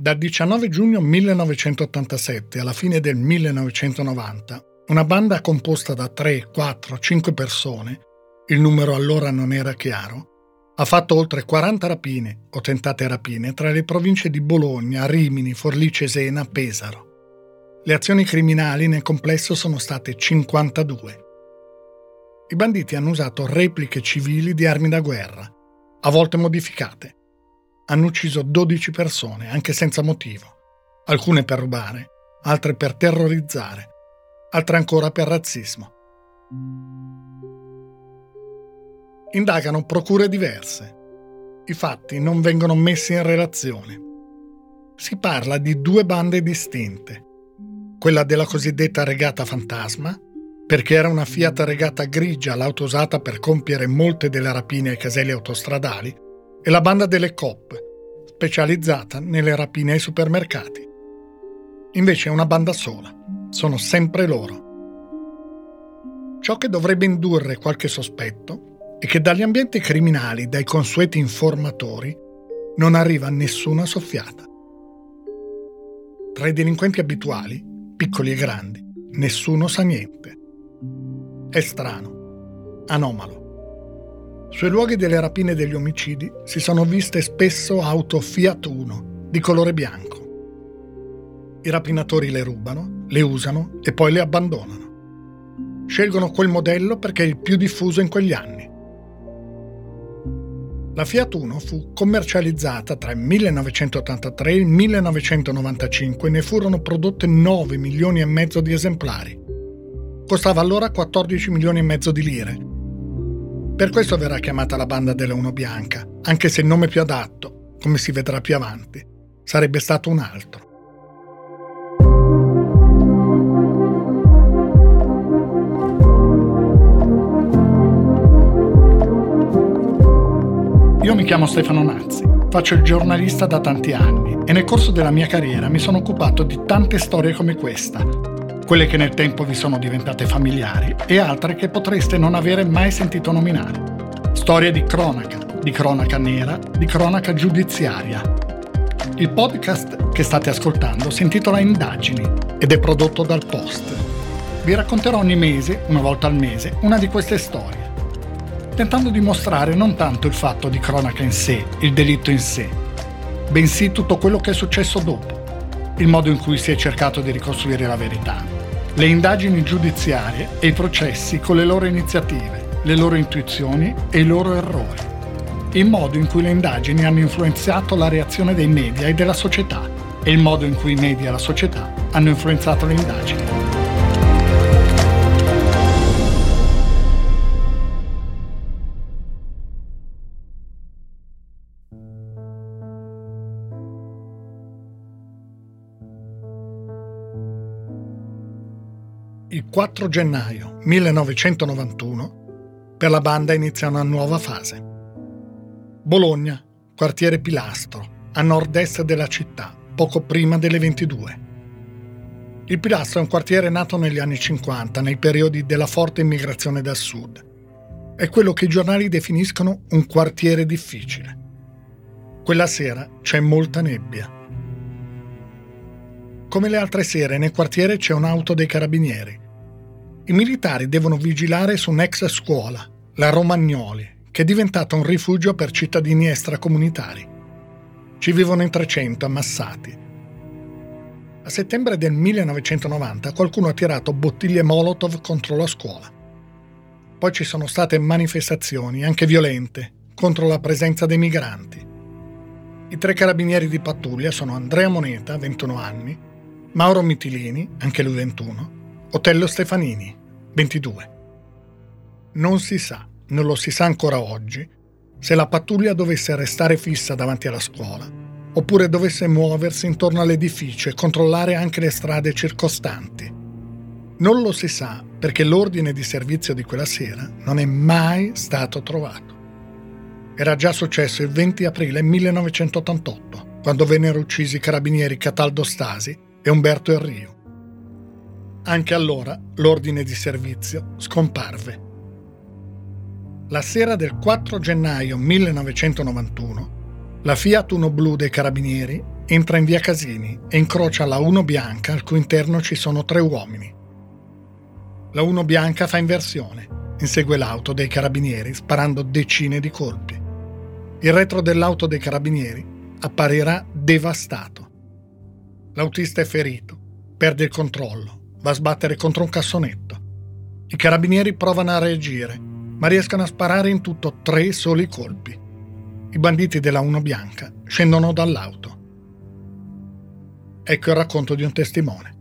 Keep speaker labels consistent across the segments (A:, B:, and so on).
A: Dal 19 giugno 1987 alla fine del 1990, una banda composta da 3, 4, 5 persone, il numero allora non era chiaro, ha fatto oltre 40 rapine o tentate rapine tra le province di Bologna, Rimini, Forlì Cesena, Pesaro. Le azioni criminali nel complesso sono state 52. I banditi hanno usato repliche civili di armi da guerra, a volte modificate. Hanno ucciso 12 persone, anche senza motivo, alcune per rubare, altre per terrorizzare, altre ancora per razzismo indagano procure diverse. I fatti non vengono messi in relazione. Si parla di due bande distinte. Quella della cosiddetta regata fantasma, perché era una Fiat regata grigia l'auto usata per compiere molte delle rapine ai caselli autostradali, e la banda delle COP, specializzata nelle rapine ai supermercati. Invece è una banda sola, sono sempre loro. Ciò che dovrebbe indurre qualche sospetto è che dagli ambienti criminali, dai consueti informatori, non arriva nessuna soffiata. Tra i delinquenti abituali, piccoli e grandi, nessuno sa niente. È strano, anomalo. Sui luoghi delle rapine e degli omicidi si sono viste spesso auto Fiat Uno di colore bianco. I rapinatori le rubano, le usano e poi le abbandonano. Scelgono quel modello perché è il più diffuso in quegli anni la Fiat Uno fu commercializzata tra il 1983 e il 1995 e ne furono prodotte 9 milioni e mezzo di esemplari. Costava allora 14 milioni e mezzo di lire. Per questo verrà chiamata la banda della Uno Bianca, anche se il nome più adatto, come si vedrà più avanti, sarebbe stato un altro. Io mi chiamo Stefano Nazzi, faccio il giornalista da tanti anni e nel corso della mia carriera mi sono occupato di tante storie come questa, quelle che nel tempo vi sono diventate familiari e altre che potreste non avere mai sentito nominare. Storie di cronaca, di cronaca nera, di cronaca giudiziaria. Il podcast che state ascoltando si intitola Indagini ed è prodotto dal Post. Vi racconterò ogni mese, una volta al mese, una di queste storie tentando di mostrare non tanto il fatto di cronaca in sé, il delitto in sé, bensì tutto quello che è successo dopo, il modo in cui si è cercato di ricostruire la verità, le indagini giudiziarie e i processi con le loro iniziative, le loro intuizioni e i loro errori, il modo in cui le indagini hanno influenzato la reazione dei media e della società e il modo in cui i media e la società hanno influenzato le indagini. 4 gennaio 1991 per la banda inizia una nuova fase. Bologna, quartiere Pilastro, a nord-est della città, poco prima delle 22. Il Pilastro è un quartiere nato negli anni 50, nei periodi della forte immigrazione dal sud. È quello che i giornali definiscono un quartiere difficile. Quella sera c'è molta nebbia. Come le altre sere nel quartiere c'è un'auto dei carabinieri i militari devono vigilare su un'ex scuola, la Romagnoli, che è diventata un rifugio per cittadini extracomunitari. Ci vivono in 300 ammassati. A settembre del 1990 qualcuno ha tirato bottiglie Molotov contro la scuola. Poi ci sono state manifestazioni, anche violente, contro la presenza dei migranti. I tre carabinieri di pattuglia sono Andrea Moneta, 21 anni, Mauro Mitilini, anche lui 21, Otello Stefanini, 22. Non si sa, non lo si sa ancora oggi, se la pattuglia dovesse restare fissa davanti alla scuola oppure dovesse muoversi intorno all'edificio e controllare anche le strade circostanti. Non lo si sa perché l'ordine di servizio di quella sera non è mai stato trovato. Era già successo il 20 aprile 1988, quando vennero uccisi i carabinieri Cataldo Stasi e Umberto Enrio. Anche allora l'ordine di servizio scomparve. La sera del 4 gennaio 1991, la Fiat Uno Blu dei Carabinieri entra in via Casini e incrocia la Uno Bianca al cui interno ci sono tre uomini. La Uno Bianca fa inversione, insegue l'auto dei Carabinieri sparando decine di colpi. Il retro dell'auto dei Carabinieri apparirà devastato. L'autista è ferito, perde il controllo, va a sbattere contro un cassonetto. I carabinieri provano a reagire, ma riescono a sparare in tutto tre soli colpi. I banditi della Uno Bianca scendono dall'auto. Ecco il racconto di un testimone.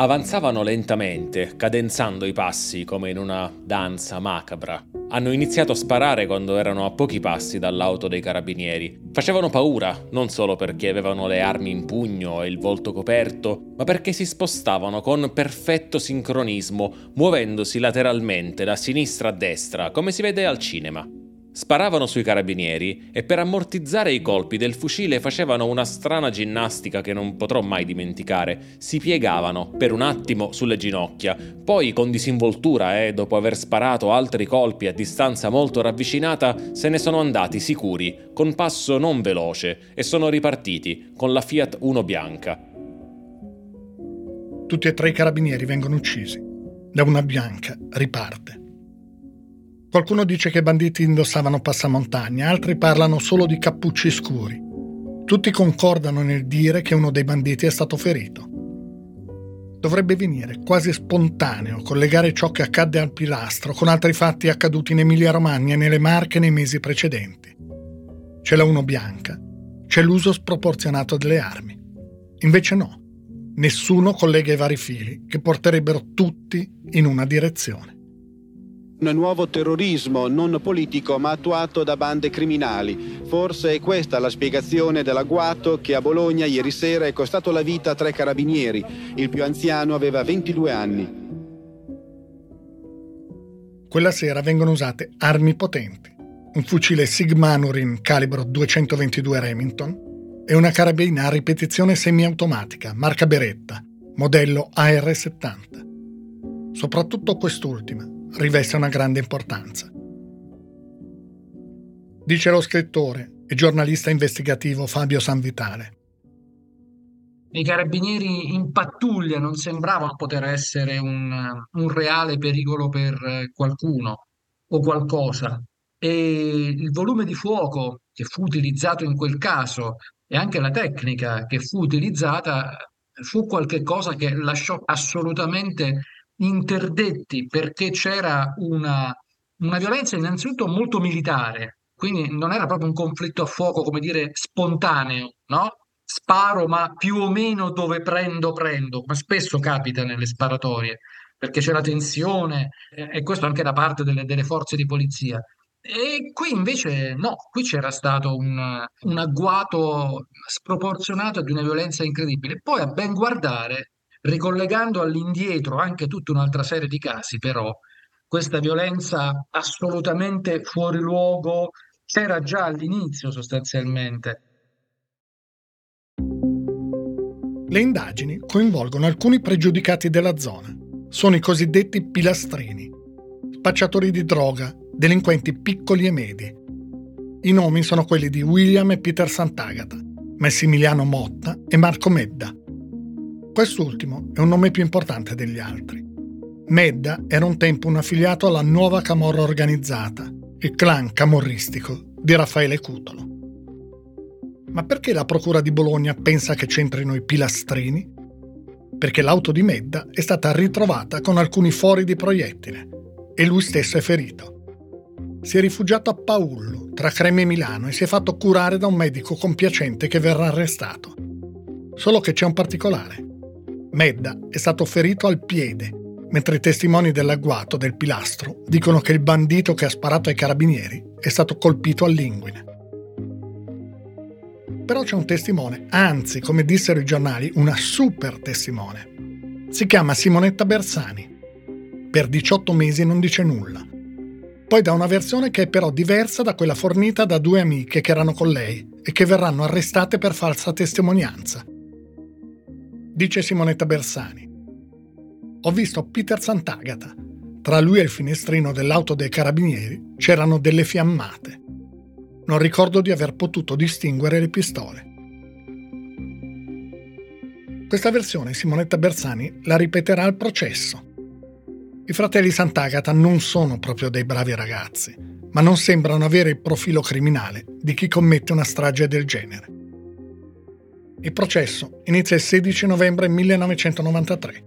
B: Avanzavano lentamente, cadenzando i passi come in una danza macabra. Hanno iniziato a sparare quando erano a pochi passi dall'auto dei carabinieri. Facevano paura, non solo perché avevano le armi in pugno e il volto coperto, ma perché si spostavano con perfetto sincronismo, muovendosi lateralmente da sinistra a destra, come si vede al cinema. Sparavano sui carabinieri e per ammortizzare i colpi del fucile facevano una strana ginnastica che non potrò mai dimenticare. Si piegavano per un attimo sulle ginocchia, poi con disinvoltura e dopo aver sparato altri colpi a distanza molto ravvicinata se ne sono andati sicuri, con passo non veloce, e sono ripartiti con la Fiat Uno bianca.
A: Tutti e tre i carabinieri vengono uccisi. Da una bianca riparte. Qualcuno dice che i banditi indossavano passamontagna, altri parlano solo di cappucci scuri. Tutti concordano nel dire che uno dei banditi è stato ferito. Dovrebbe venire quasi spontaneo collegare ciò che accadde al pilastro con altri fatti accaduti in Emilia-Romagna e nelle Marche nei mesi precedenti. C'è la uno bianca, c'è l'uso sproporzionato delle armi. Invece no, nessuno collega i vari fili che porterebbero tutti in una direzione
C: un nuovo terrorismo non politico ma attuato da bande criminali. Forse è questa la spiegazione dell'agguato che a Bologna ieri sera è costato la vita a tre carabinieri. Il più anziano aveva 22 anni.
A: Quella sera vengono usate armi potenti. Un fucile Sigmanurin calibro 222 Remington e una carabina a ripetizione semiautomatica marca Beretta, modello AR-70. Soprattutto quest'ultima, riveste una grande importanza. Dice lo scrittore e giornalista investigativo Fabio Sanvitale.
D: I carabinieri in pattuglia non sembravano poter essere un, un reale pericolo per qualcuno o qualcosa e il volume di fuoco che fu utilizzato in quel caso e anche la tecnica che fu utilizzata fu qualcosa che lasciò assolutamente interdetti perché c'era una, una violenza innanzitutto molto militare, quindi non era proprio un conflitto a fuoco, come dire, spontaneo, no? Sparo, ma più o meno dove prendo, prendo, come spesso capita nelle sparatorie, perché c'è la tensione, e questo anche da parte delle, delle forze di polizia. E qui invece no, qui c'era stato un, un agguato sproporzionato di una violenza incredibile. Poi a ben guardare ricollegando all'indietro anche tutta un'altra serie di casi, però questa violenza assolutamente fuori luogo c'era già all'inizio sostanzialmente.
A: Le indagini coinvolgono alcuni pregiudicati della zona. Sono i cosiddetti pilastrini, spacciatori di droga, delinquenti piccoli e medi. I nomi sono quelli di William e Peter Sant'Agata, Massimiliano Motta e Marco Medda, Quest'ultimo è un nome più importante degli altri. Medda era un tempo un affiliato alla nuova camorra organizzata, il clan camorristico di Raffaele Cutolo. Ma perché la Procura di Bologna pensa che c'entrino i pilastrini? Perché l'auto di Medda è stata ritrovata con alcuni fori di proiettile e lui stesso è ferito. Si è rifugiato a Paullo, tra Creme e Milano, e si è fatto curare da un medico compiacente che verrà arrestato. Solo che c'è un particolare. Medda è stato ferito al piede, mentre i testimoni dell'agguato del pilastro dicono che il bandito che ha sparato ai carabinieri è stato colpito all'inguine. Però c'è un testimone, anzi, come dissero i giornali, una super testimone. Si chiama Simonetta Bersani. Per 18 mesi non dice nulla. Poi dà una versione che è però diversa da quella fornita da due amiche che erano con lei e che verranno arrestate per falsa testimonianza. Dice Simonetta Bersani. Ho visto Peter Sant'Agata. Tra lui e il finestrino dell'auto dei carabinieri c'erano delle fiammate non ricordo di aver potuto distinguere le pistole. Questa versione Simonetta Bersani la ripeterà al processo. I fratelli Sant'Agata non sono proprio dei bravi ragazzi, ma non sembrano avere il profilo criminale di chi commette una strage del genere. Il processo inizia il 16 novembre 1993.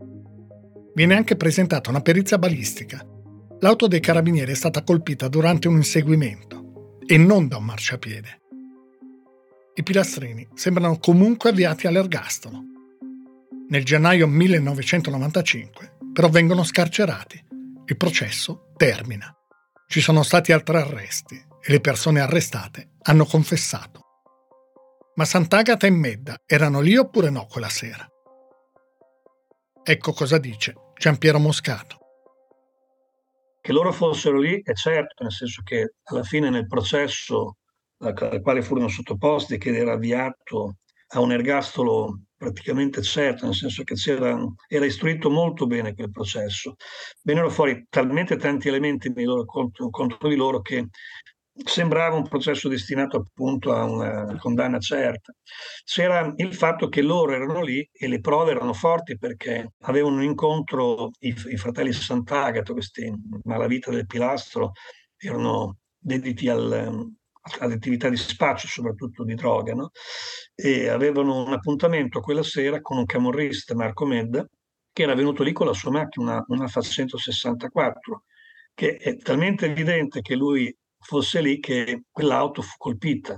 A: Viene anche presentata una perizia balistica. L'auto dei carabinieri è stata colpita durante un inseguimento e non da un marciapiede. I pilastrini sembrano comunque avviati all'ergastolo. Nel gennaio 1995 però vengono scarcerati. Il processo termina. Ci sono stati altri arresti e le persone arrestate hanno confessato. Ma Sant'Agata e Medda erano lì oppure no quella sera? Ecco cosa dice Giampiero Moscato.
E: Che loro fossero lì è certo, nel senso che alla fine nel processo al quale furono sottoposti, che era avviato a un ergastolo praticamente certo, nel senso che era istruito molto bene quel processo. Vennero fuori talmente tanti elementi loro, contro, contro di loro che sembrava un processo destinato appunto a una condanna certa. C'era il fatto che loro erano lì e le prove erano forti perché avevano un incontro i, i fratelli Sant'Agato, questi malavita del pilastro, erano dediti al, alle attività di spaccio, soprattutto di droga, no? e avevano un appuntamento quella sera con un camorrista, Marco Medda, che era venuto lì con la sua macchina, una, una FA 164, che è talmente evidente che lui fosse lì che quell'auto fu colpita.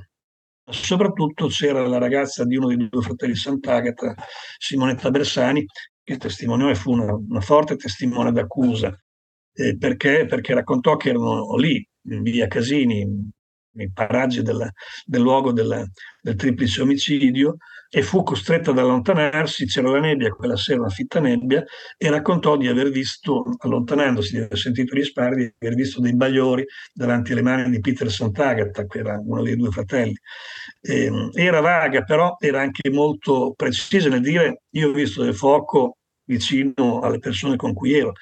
E: Soprattutto c'era la ragazza di uno dei due fratelli Sant'Agata, Simonetta Bersani, che testimoniò e fu una, una forte testimone d'accusa. Eh, perché? perché raccontò che erano lì, in via Casini, nei paraggi del, del luogo del, del triplice omicidio, e fu costretta ad allontanarsi, c'era la nebbia, quella sera una fitta nebbia, e raccontò di aver visto, allontanandosi, di aver sentito gli spari, di aver visto dei bagliori davanti alle mani di Peter Sant'Agata, che era uno dei due fratelli. E, ehm, era vaga, però era anche molto precisa nel dire io ho visto del fuoco vicino alle persone con cui ero.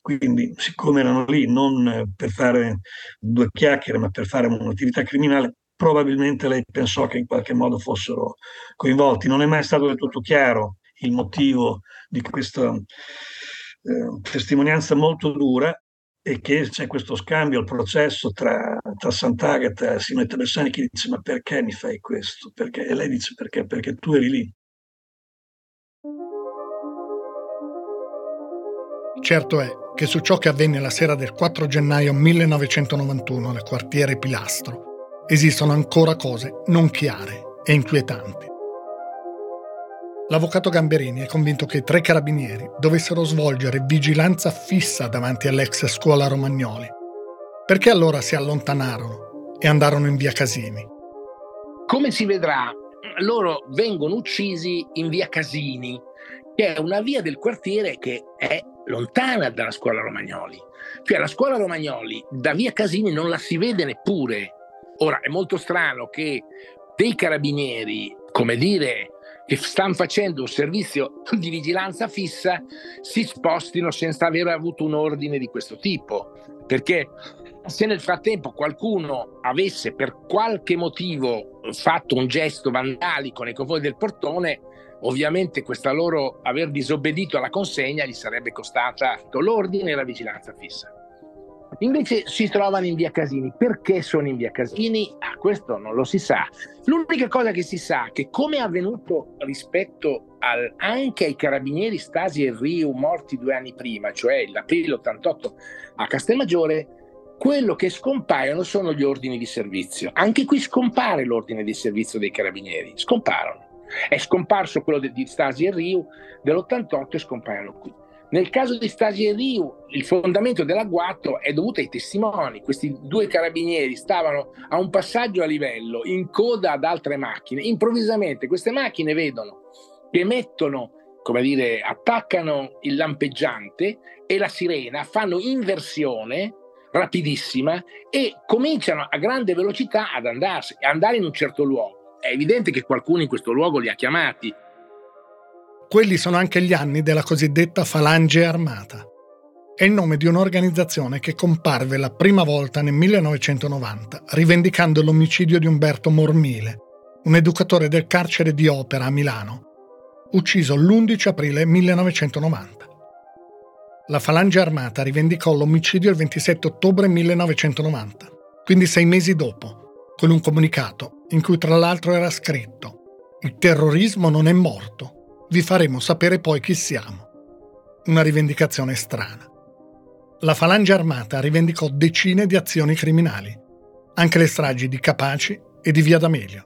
E: Quindi, siccome erano lì non per fare due chiacchiere, ma per fare un'attività criminale, probabilmente lei pensò che in qualche modo fossero coinvolti. Non è mai stato del tutto chiaro il motivo di questa eh, testimonianza molto dura e che c'è questo scambio, il processo tra, tra Sant'Agata e Simonetta Bersani che dice ma perché mi fai questo? Perché? E lei dice perché? Perché tu eri lì.
A: Certo è che su ciò che avvenne la sera del 4 gennaio 1991 nel quartiere Pilastro esistono ancora cose non chiare e inquietanti. L'avvocato Gamberini è convinto che i tre carabinieri dovessero svolgere vigilanza fissa davanti all'ex scuola Romagnoli. Perché allora si allontanarono e andarono in via Casini?
F: Come si vedrà, loro vengono uccisi in via Casini, che è una via del quartiere che è lontana dalla scuola Romagnoli. Cioè la scuola Romagnoli da via Casini non la si vede neppure Ora, è molto strano che dei carabinieri, come dire, che stanno facendo un servizio di vigilanza fissa, si spostino senza aver avuto un ordine di questo tipo. Perché se nel frattempo qualcuno avesse per qualche motivo fatto un gesto vandalico nei confronti del portone, ovviamente questa loro aver disobbedito alla consegna gli sarebbe costata l'ordine e la vigilanza fissa. Invece si trovano in via Casini. Perché sono in via Casini? Ah, questo non lo si sa. L'unica cosa che si sa è che come è avvenuto rispetto al, anche ai carabinieri Stasi e Riu morti due anni prima, cioè l'aprile 88 a Castelmaggiore, quello che scompaiono sono gli ordini di servizio. Anche qui scompare l'ordine di servizio dei carabinieri, scomparono. È scomparso quello di Stasi e Riu dell'88 e scompaiono qui. Nel caso di Stasi e Riu, il fondamento dell'agguato è dovuto ai testimoni. Questi due carabinieri stavano a un passaggio a livello, in coda ad altre macchine. Improvvisamente queste macchine vedono che mettono, come dire, attaccano il lampeggiante e la sirena, fanno inversione rapidissima e cominciano a grande velocità ad andarsi, andare in un certo luogo. È evidente che qualcuno in questo luogo li ha chiamati,
A: quelli sono anche gli anni della cosiddetta Falange Armata. È il nome di un'organizzazione che comparve la prima volta nel 1990, rivendicando l'omicidio di Umberto Mormile, un educatore del carcere di Opera a Milano, ucciso l'11 aprile 1990. La Falange Armata rivendicò l'omicidio il 27 ottobre 1990, quindi sei mesi dopo, con un comunicato in cui tra l'altro era scritto Il terrorismo non è morto, vi faremo sapere poi chi siamo. Una rivendicazione strana. La Falange Armata rivendicò decine di azioni criminali, anche le stragi di Capaci e di Via D'Amelio.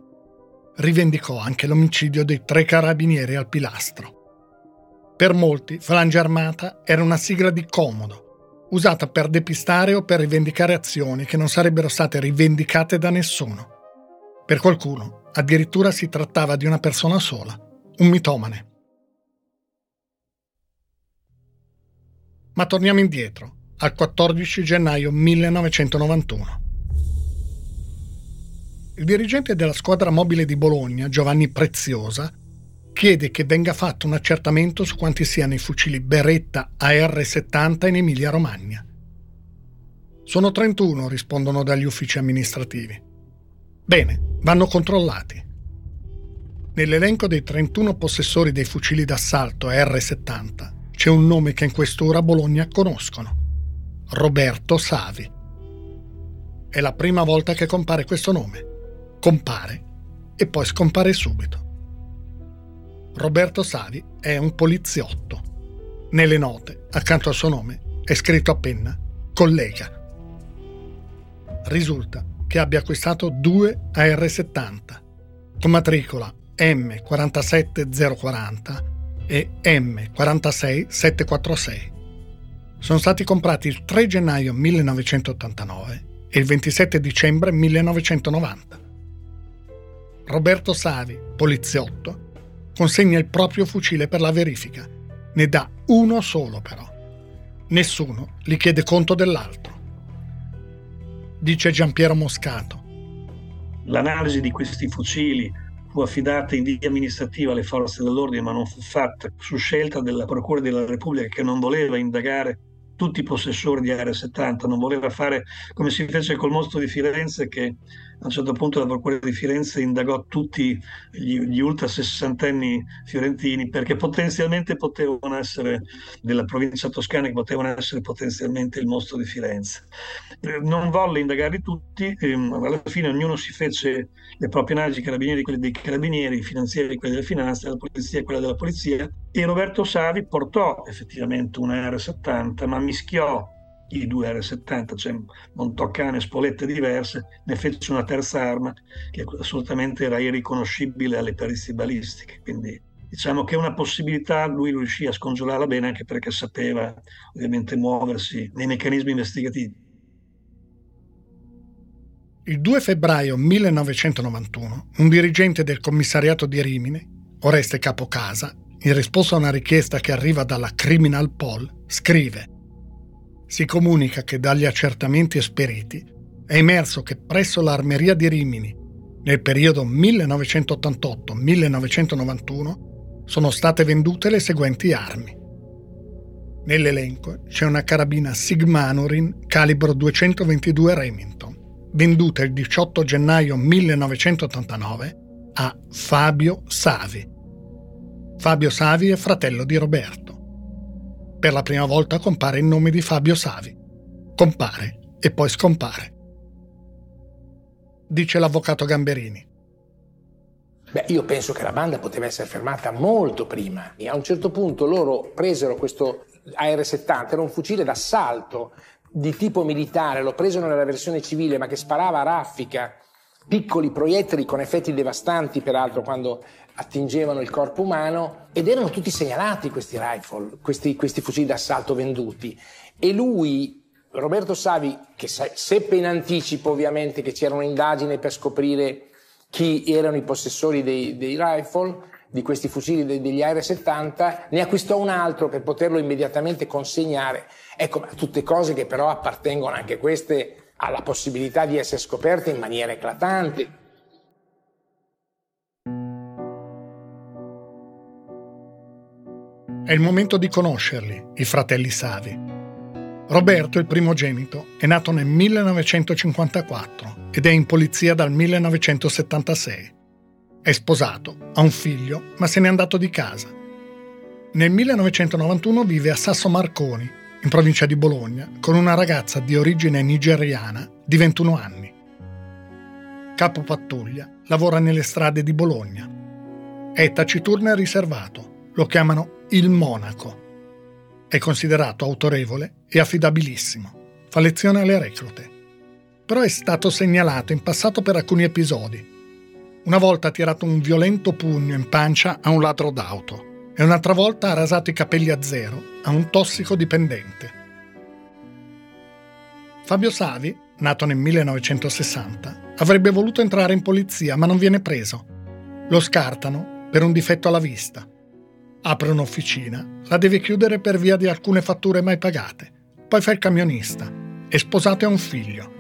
A: Rivendicò anche l'omicidio dei tre carabinieri al pilastro. Per molti, Falange Armata era una sigla di comodo, usata per depistare o per rivendicare azioni che non sarebbero state rivendicate da nessuno. Per qualcuno, addirittura si trattava di una persona sola, un mitomane. Ma torniamo indietro, al 14 gennaio 1991. Il dirigente della squadra mobile di Bologna, Giovanni Preziosa, chiede che venga fatto un accertamento su quanti siano i fucili Beretta AR-70 in Emilia-Romagna. Sono 31, rispondono dagli uffici amministrativi. Bene, vanno controllati. Nell'elenco dei 31 possessori dei fucili d'assalto AR-70 c'è un nome che in quest'ora a Bologna conoscono. Roberto Savi. È la prima volta che compare questo nome. Compare e poi scompare subito. Roberto Savi è un poliziotto. Nelle note, accanto al suo nome, è scritto a penna collega. Risulta che abbia acquistato due AR-70 con matricola M47040 e M46746. Sono stati comprati il 3 gennaio 1989 e il 27 dicembre 1990. Roberto Savi, poliziotto, consegna il proprio fucile per la verifica. Ne dà uno solo però. Nessuno gli chiede conto dell'altro. Dice Giampiero Moscato.
E: L'analisi di questi fucili fu affidata in via amministrativa alle forze dell'ordine, ma non fu fatta su scelta della Procura della Repubblica che non voleva indagare tutti i possessori di Area 70, non voleva fare come si fece col mostro di Firenze che a un certo punto la Procura di Firenze indagò tutti gli, gli ultra sessantenni fiorentini perché potenzialmente potevano essere della provincia toscana che potevano essere potenzialmente il mostro di Firenze. Eh, non volle indagarli tutti, ehm, alla fine ognuno si fece le proprie analisi, i carabinieri quelli dei carabinieri, i finanzieri quelli delle finanze, la polizia quella della polizia e Roberto Savi portò effettivamente una R70 ma mischiò i due R70, cioè montò cane spolette diverse, ne fece una terza arma che assolutamente era irriconoscibile alle perizie balistiche. Quindi diciamo che una possibilità lui riuscì a scongiurarla bene anche perché sapeva ovviamente muoversi nei meccanismi investigativi.
A: Il 2 febbraio 1991, un dirigente del commissariato di Rimini, Oreste Capocasa, in risposta a una richiesta che arriva dalla Criminal Poll, scrive si comunica che dagli accertamenti esperiti è emerso che presso l'armeria di Rimini, nel periodo 1988-1991, sono state vendute le seguenti armi. Nell'elenco c'è una carabina Sigmanurin calibro 222 Remington, venduta il 18 gennaio 1989 a Fabio Savi. Fabio Savi è fratello di Roberto. Per la prima volta compare il nome di Fabio Savi. Compare e poi scompare. Dice l'avvocato Gamberini.
F: Beh, io penso che la banda poteva essere fermata molto prima. A un certo punto loro presero questo AR-70, era un fucile d'assalto di tipo militare, lo presero nella versione civile ma che sparava a raffica piccoli proiettili con effetti devastanti, peraltro, quando attingevano il corpo umano, ed erano tutti segnalati questi rifle, questi, questi fucili d'assalto venduti. E lui, Roberto Savi, che seppe in anticipo ovviamente che c'era un'indagine per scoprire chi erano i possessori dei, dei rifle, di questi fucili degli AR-70, ne acquistò un altro per poterlo immediatamente consegnare. Ecco, tutte cose che però appartengono anche queste alla possibilità di essere scoperte in maniera eclatante.
A: È il momento di conoscerli, i fratelli Savi. Roberto, il primogenito, è nato nel 1954 ed è in polizia dal 1976. È sposato, ha un figlio, ma se n'è andato di casa. Nel 1991 vive a Sasso Marconi, in provincia di Bologna, con una ragazza di origine nigeriana di 21 anni. Capo pattuglia, lavora nelle strade di Bologna. È taciturno e riservato, lo chiamano il monaco. È considerato autorevole e affidabilissimo, fa lezione alle reclute. Però è stato segnalato in passato per alcuni episodi una volta ha tirato un violento pugno in pancia a un ladro d'auto e un'altra volta ha rasato i capelli a zero a un tossicodipendente. Fabio Savi, nato nel 1960, avrebbe voluto entrare in polizia ma non viene preso. Lo scartano per un difetto alla vista. Apre un'officina, la deve chiudere per via di alcune fatture mai pagate. Poi fa il camionista. È sposato e ha un figlio.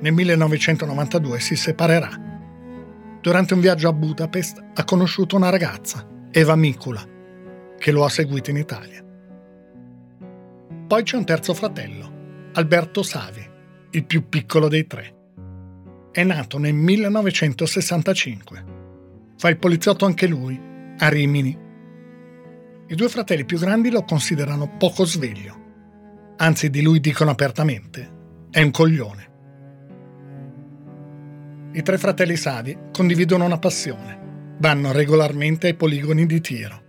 A: Nel 1992 si separerà durante un viaggio a Budapest ha conosciuto una ragazza, Eva Mikula, che lo ha seguito in Italia. Poi c'è un terzo fratello, Alberto Savi, il più piccolo dei tre. È nato nel 1965. Fa il poliziotto anche lui, a Rimini. I due fratelli più grandi lo considerano poco sveglio. Anzi, di lui dicono apertamente, è un coglione. I tre fratelli Savi condividono una passione. Vanno regolarmente ai poligoni di tiro.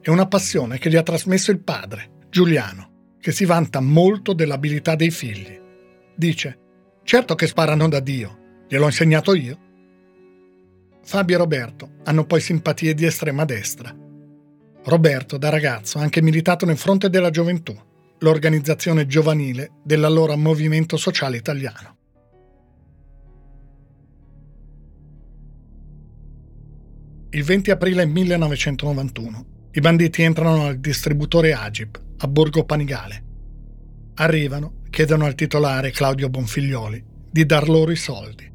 A: È una passione che gli ha trasmesso il padre, Giuliano, che si vanta molto dell'abilità dei figli. Dice, certo che sparano da Dio, gliel'ho insegnato io. Fabio e Roberto hanno poi simpatie di estrema destra. Roberto, da ragazzo, ha anche militato nel Fronte della Gioventù, l'organizzazione giovanile dell'allora Movimento Sociale Italiano. Il 20 aprile 1991 i banditi entrano al distributore Agip a Borgo Panigale. Arrivano, chiedono al titolare Claudio Bonfiglioli di dar loro i soldi.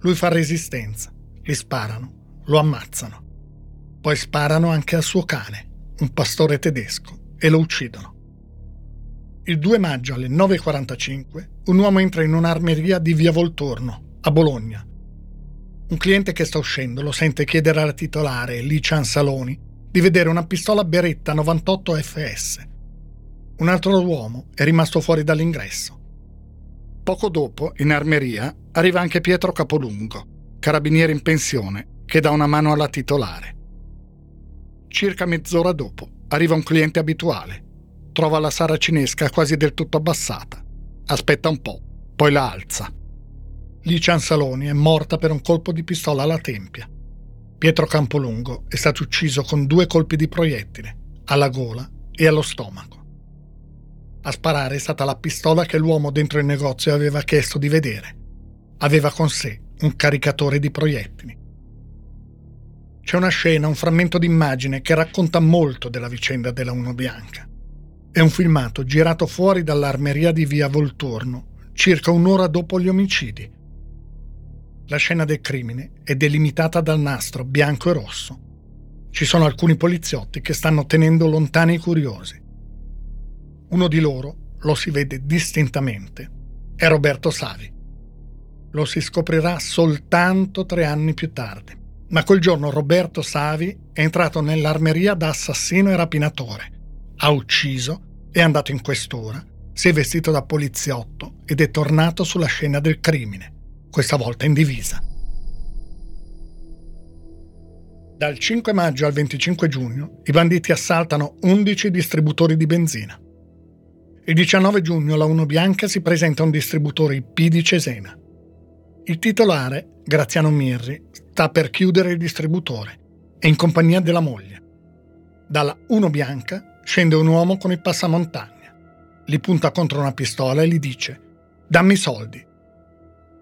A: Lui fa resistenza, li sparano, lo ammazzano. Poi sparano anche al suo cane, un pastore tedesco, e lo uccidono. Il 2 maggio alle 9.45 un uomo entra in un'armeria di via Volturno, a Bologna, un cliente che sta uscendo lo sente chiedere alla titolare, Licia Saloni, di vedere una pistola Beretta 98 FS. Un altro uomo è rimasto fuori dall'ingresso. Poco dopo, in armeria, arriva anche Pietro Capolungo, carabiniere in pensione, che dà una mano alla titolare. Circa mezz'ora dopo, arriva un cliente abituale. Trova la saracinesca quasi del tutto abbassata. Aspetta un po', poi la alza. Licia Ansaloni è morta per un colpo di pistola alla tempia. Pietro Campolungo è stato ucciso con due colpi di proiettile, alla gola e allo stomaco. A sparare è stata la pistola che l'uomo dentro il negozio aveva chiesto di vedere. Aveva con sé un caricatore di proiettili. C'è una scena, un frammento d'immagine che racconta molto della vicenda della Uno Bianca. È un filmato girato fuori dall'armeria di via Volturno, circa un'ora dopo gli omicidi, la scena del crimine è delimitata dal nastro bianco e rosso. Ci sono alcuni poliziotti che stanno tenendo lontani i curiosi. Uno di loro, lo si vede distintamente, è Roberto Savi. Lo si scoprirà soltanto tre anni più tardi. Ma quel giorno Roberto Savi è entrato nell'armeria da assassino e rapinatore. Ha ucciso, è andato in questura, si è vestito da poliziotto ed è tornato sulla scena del crimine questa volta in divisa. Dal 5 maggio al 25 giugno i banditi assaltano 11 distributori di benzina. Il 19 giugno la Uno Bianca si presenta a un distributore IP di Cesena. Il titolare, Graziano Mirri, sta per chiudere il distributore è in compagnia della moglie. Dalla Uno Bianca scende un uomo con il passamontagna. Li punta contro una pistola e gli dice Dammi i soldi.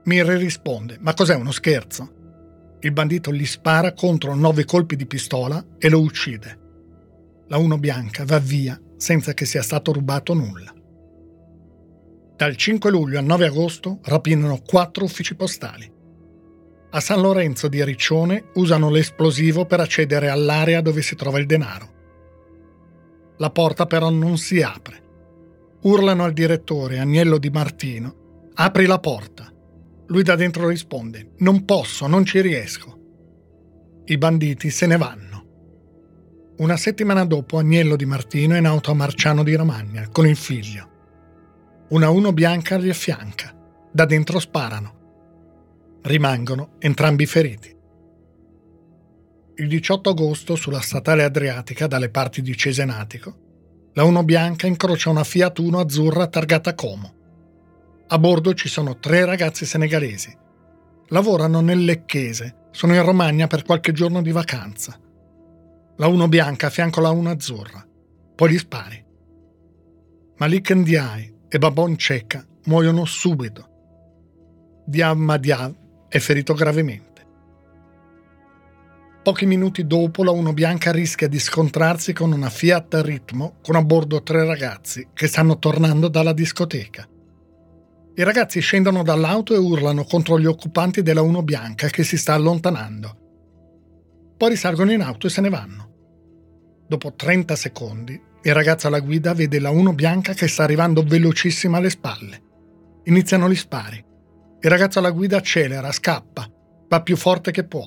A: Mirri risponde Ma cos'è uno scherzo? Il bandito gli spara contro nove colpi di pistola e lo uccide. La Uno Bianca va via senza che sia stato rubato nulla. Dal 5 luglio al 9 agosto rapinano quattro uffici postali. A San Lorenzo di Riccione usano l'esplosivo per accedere all'area dove si trova il denaro. La porta però non si apre. Urlano al direttore Agnello Di Martino: Apri la porta. Lui da dentro risponde: Non posso, non ci riesco. I banditi se ne vanno. Una settimana dopo Agnello Di Martino è in auto a Marciano di Romagna con il figlio. Una uno bianca gli affianca. Da dentro sparano. Rimangono entrambi feriti. Il 18 agosto, sulla statale adriatica dalle parti di Cesenatico, la Uno Bianca incrocia una Fiat Uno azzurra targata Como. A bordo ci sono tre ragazzi senegalesi. Lavorano nel Lecchese, sono in Romagna per qualche giorno di vacanza. La Uno Bianca a fianco alla azzurra. Poi gli spari. Malik Ndiaye e Babon Cecca muoiono subito. Diab Madiab è ferito gravemente. Pochi minuti dopo la Uno Bianca rischia di scontrarsi con una Fiat Ritmo con a bordo tre ragazzi che stanno tornando dalla discoteca. I ragazzi scendono dall'auto e urlano contro gli occupanti della Uno Bianca che si sta allontanando. Poi risalgono in auto e se ne vanno. Dopo 30 secondi il ragazzo alla guida vede la Uno bianca che sta arrivando velocissima alle spalle. Iniziano gli spari. Il ragazzo alla guida accelera, scappa, va più forte che può.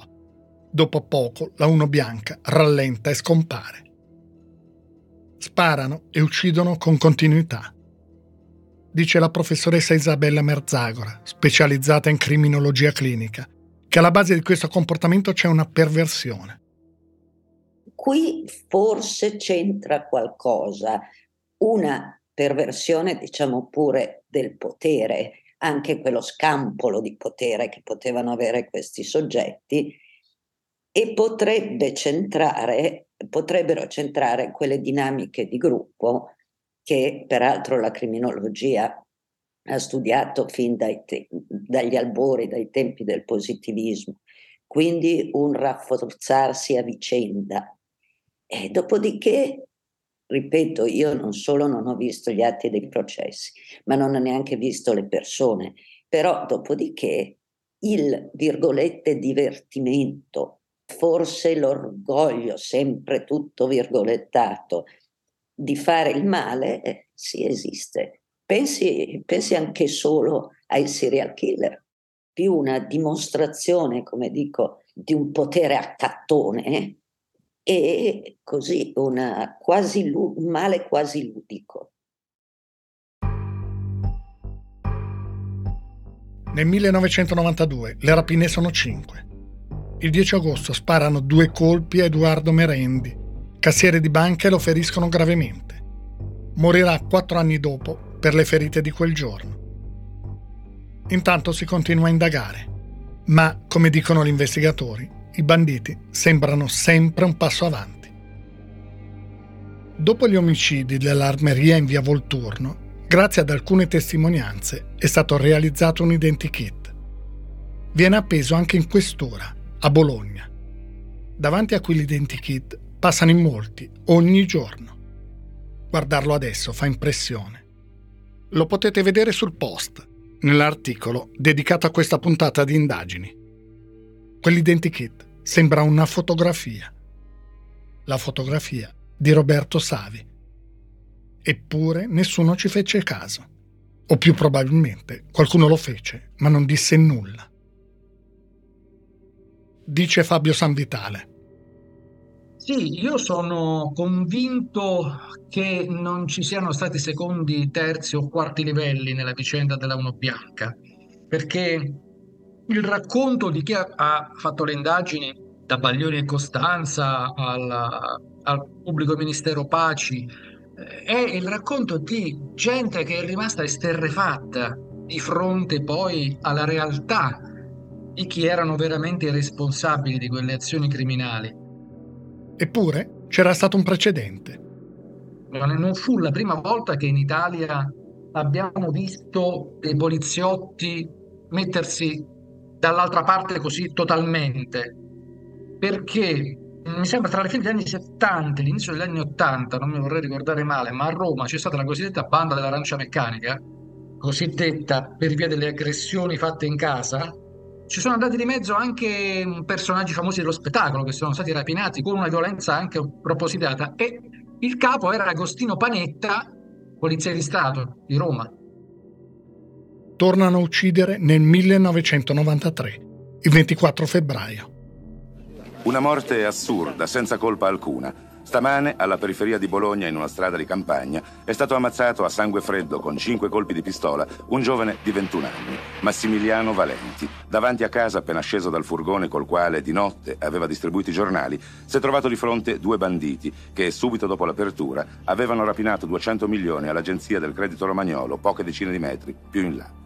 A: Dopo poco la Uno bianca rallenta e scompare. Sparano e uccidono con continuità. Dice la professoressa Isabella Merzagora, specializzata in criminologia clinica, che alla base di questo comportamento c'è una perversione
G: qui forse c'entra qualcosa, una perversione, diciamo pure, del potere, anche quello scampolo di potere che potevano avere questi soggetti, e potrebbe centrare, potrebbero centrare quelle dinamiche di gruppo che peraltro la criminologia ha studiato fin te- dagli albori, dai tempi del positivismo, quindi un rafforzarsi a vicenda. E dopodiché, ripeto, io non solo non ho visto gli atti dei processi, ma non ho neanche visto le persone, però dopodiché il virgolette divertimento, forse l'orgoglio, sempre tutto virgolettato, di fare il male, eh, sì esiste. Pensi, pensi anche solo ai serial killer, più una dimostrazione, come dico, di un potere accattone, eh? E così una quasi, un male quasi ludico.
A: Nel 1992 le rapine sono cinque. Il 10 agosto sparano due colpi a Edoardo Merendi, cassiere di banca e lo feriscono gravemente. Morirà quattro anni dopo per le ferite di quel giorno. Intanto si continua a indagare, ma, come dicono gli investigatori, i banditi sembrano sempre un passo avanti. Dopo gli omicidi dell'armeria in via Volturno, grazie ad alcune testimonianze, è stato realizzato un identikit. Viene appeso anche in questura, a Bologna. Davanti a quell'identikit passano in molti, ogni giorno. Guardarlo adesso fa impressione. Lo potete vedere sul post, nell'articolo dedicato a questa puntata di indagini. Quell'identikit Sembra una fotografia. La fotografia di Roberto Savi. Eppure nessuno ci fece caso. O più probabilmente qualcuno lo fece, ma non disse nulla. Dice Fabio Sanvitale.
D: Sì, io sono convinto che non ci siano stati secondi, terzi o quarti livelli nella vicenda della Uno Bianca, perché il racconto di chi ha, ha fatto le indagini, da Baglioni e Costanza alla, al pubblico ministero Paci, eh, è il racconto di gente che è rimasta esterrefatta di fronte poi alla realtà di chi erano veramente i responsabili di quelle azioni criminali.
A: Eppure c'era stato un precedente.
D: Non fu la prima volta che in Italia abbiamo visto dei poliziotti mettersi dall'altra parte così totalmente, perché mi sembra tra le fine degli anni 70 e l'inizio degli anni 80, non mi vorrei ricordare male, ma a Roma c'è stata la cosiddetta banda dell'arancia meccanica, cosiddetta per via delle aggressioni fatte in casa. Ci sono andati di mezzo anche personaggi famosi dello spettacolo che sono stati rapinati con una violenza anche propositata e il capo era Agostino Panetta, polizia di Stato di Roma.
A: Tornano a uccidere nel 1993, il 24 febbraio.
H: Una morte assurda, senza colpa alcuna. Stamane, alla periferia di Bologna, in una strada di campagna, è stato ammazzato a sangue freddo con cinque colpi di pistola un giovane di 21 anni, Massimiliano Valenti. Davanti a casa, appena sceso dal furgone col quale di notte aveva distribuito i giornali, si è trovato di fronte due banditi che, subito dopo l'apertura, avevano rapinato 200 milioni all'agenzia del credito romagnolo poche decine di metri più in là.